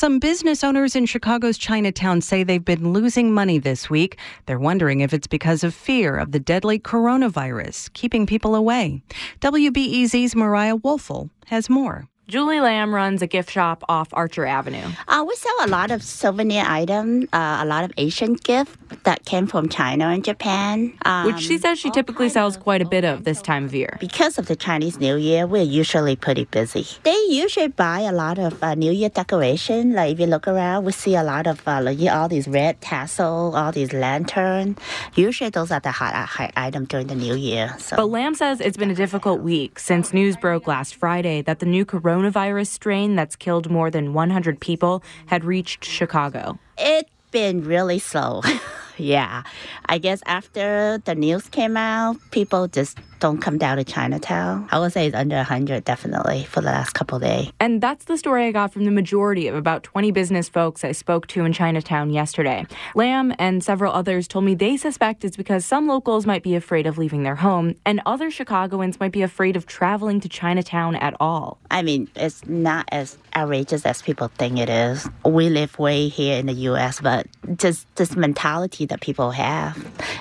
Some business owners in Chicago's Chinatown say they've been losing money this week. They're wondering if it's because of fear of the deadly coronavirus keeping people away. WBEZ's Mariah Woelfel has more. Julie Lamb runs a gift shop off Archer Avenue. Uh, we sell a lot of souvenir items, uh, a lot of Asian gifts that came from China and Japan. Um, Which she says she typically sells quite a bit of this time of year. Because of the Chinese New Year, we're usually pretty busy. They usually buy a lot of uh, New Year decoration. Like if you look around, we see a lot of uh, like, all these red tassel, all these lanterns. Usually those are the hot, hot items during the New Year. So. But Lamb says it's been a difficult week since news broke last Friday that the new corona coronavirus strain that's killed more than 100 people had reached Chicago. It's been really slow. yeah. I guess after the news came out, people just don't come down to Chinatown. I would say it's under 100 definitely for the last couple days. And that's the story I got from the majority of about 20 business folks I spoke to in Chinatown yesterday. Lamb and several others told me they suspect it's because some locals might be afraid of leaving their home and other Chicagoans might be afraid of traveling to Chinatown at all. I mean, it's not as outrageous as people think it is. We live way here in the US, but just this mentality that people have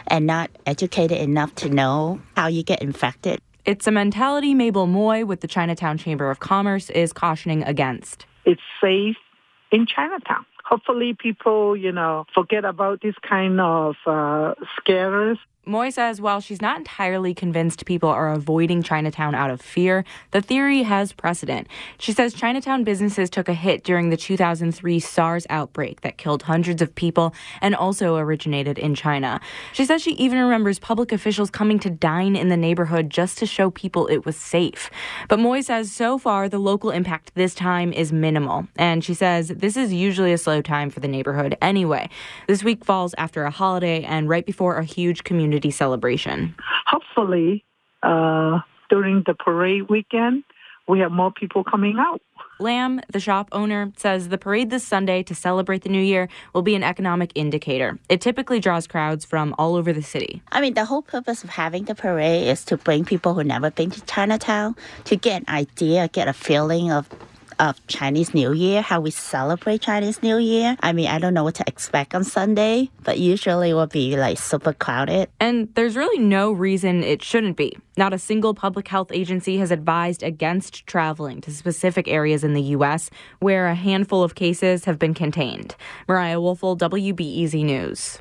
and not educated enough to know how you get infected. It's a mentality Mabel Moy with the Chinatown Chamber of Commerce is cautioning against. It's safe in Chinatown. Hopefully, people, you know, forget about this kind of uh, scares Moy says while she's not entirely convinced people are avoiding Chinatown out of fear, the theory has precedent. She says Chinatown businesses took a hit during the 2003 SARS outbreak that killed hundreds of people and also originated in China. She says she even remembers public officials coming to dine in the neighborhood just to show people it was safe. But Moy says so far the local impact this time is minimal. And she says this is usually a slow time for the neighborhood anyway. This week falls after a holiday and right before a huge community community celebration? Hopefully, uh, during the parade weekend, we have more people coming out. Lamb, the shop owner, says the parade this Sunday to celebrate the new year will be an economic indicator. It typically draws crowds from all over the city. I mean, the whole purpose of having the parade is to bring people who never been to Chinatown to get an idea, get a feeling of of Chinese New Year, how we celebrate Chinese New Year. I mean, I don't know what to expect on Sunday, but usually it will be like super crowded. And there's really no reason it shouldn't be. Not a single public health agency has advised against traveling to specific areas in the U.S. where a handful of cases have been contained. Mariah Woelfel, WBEZ News.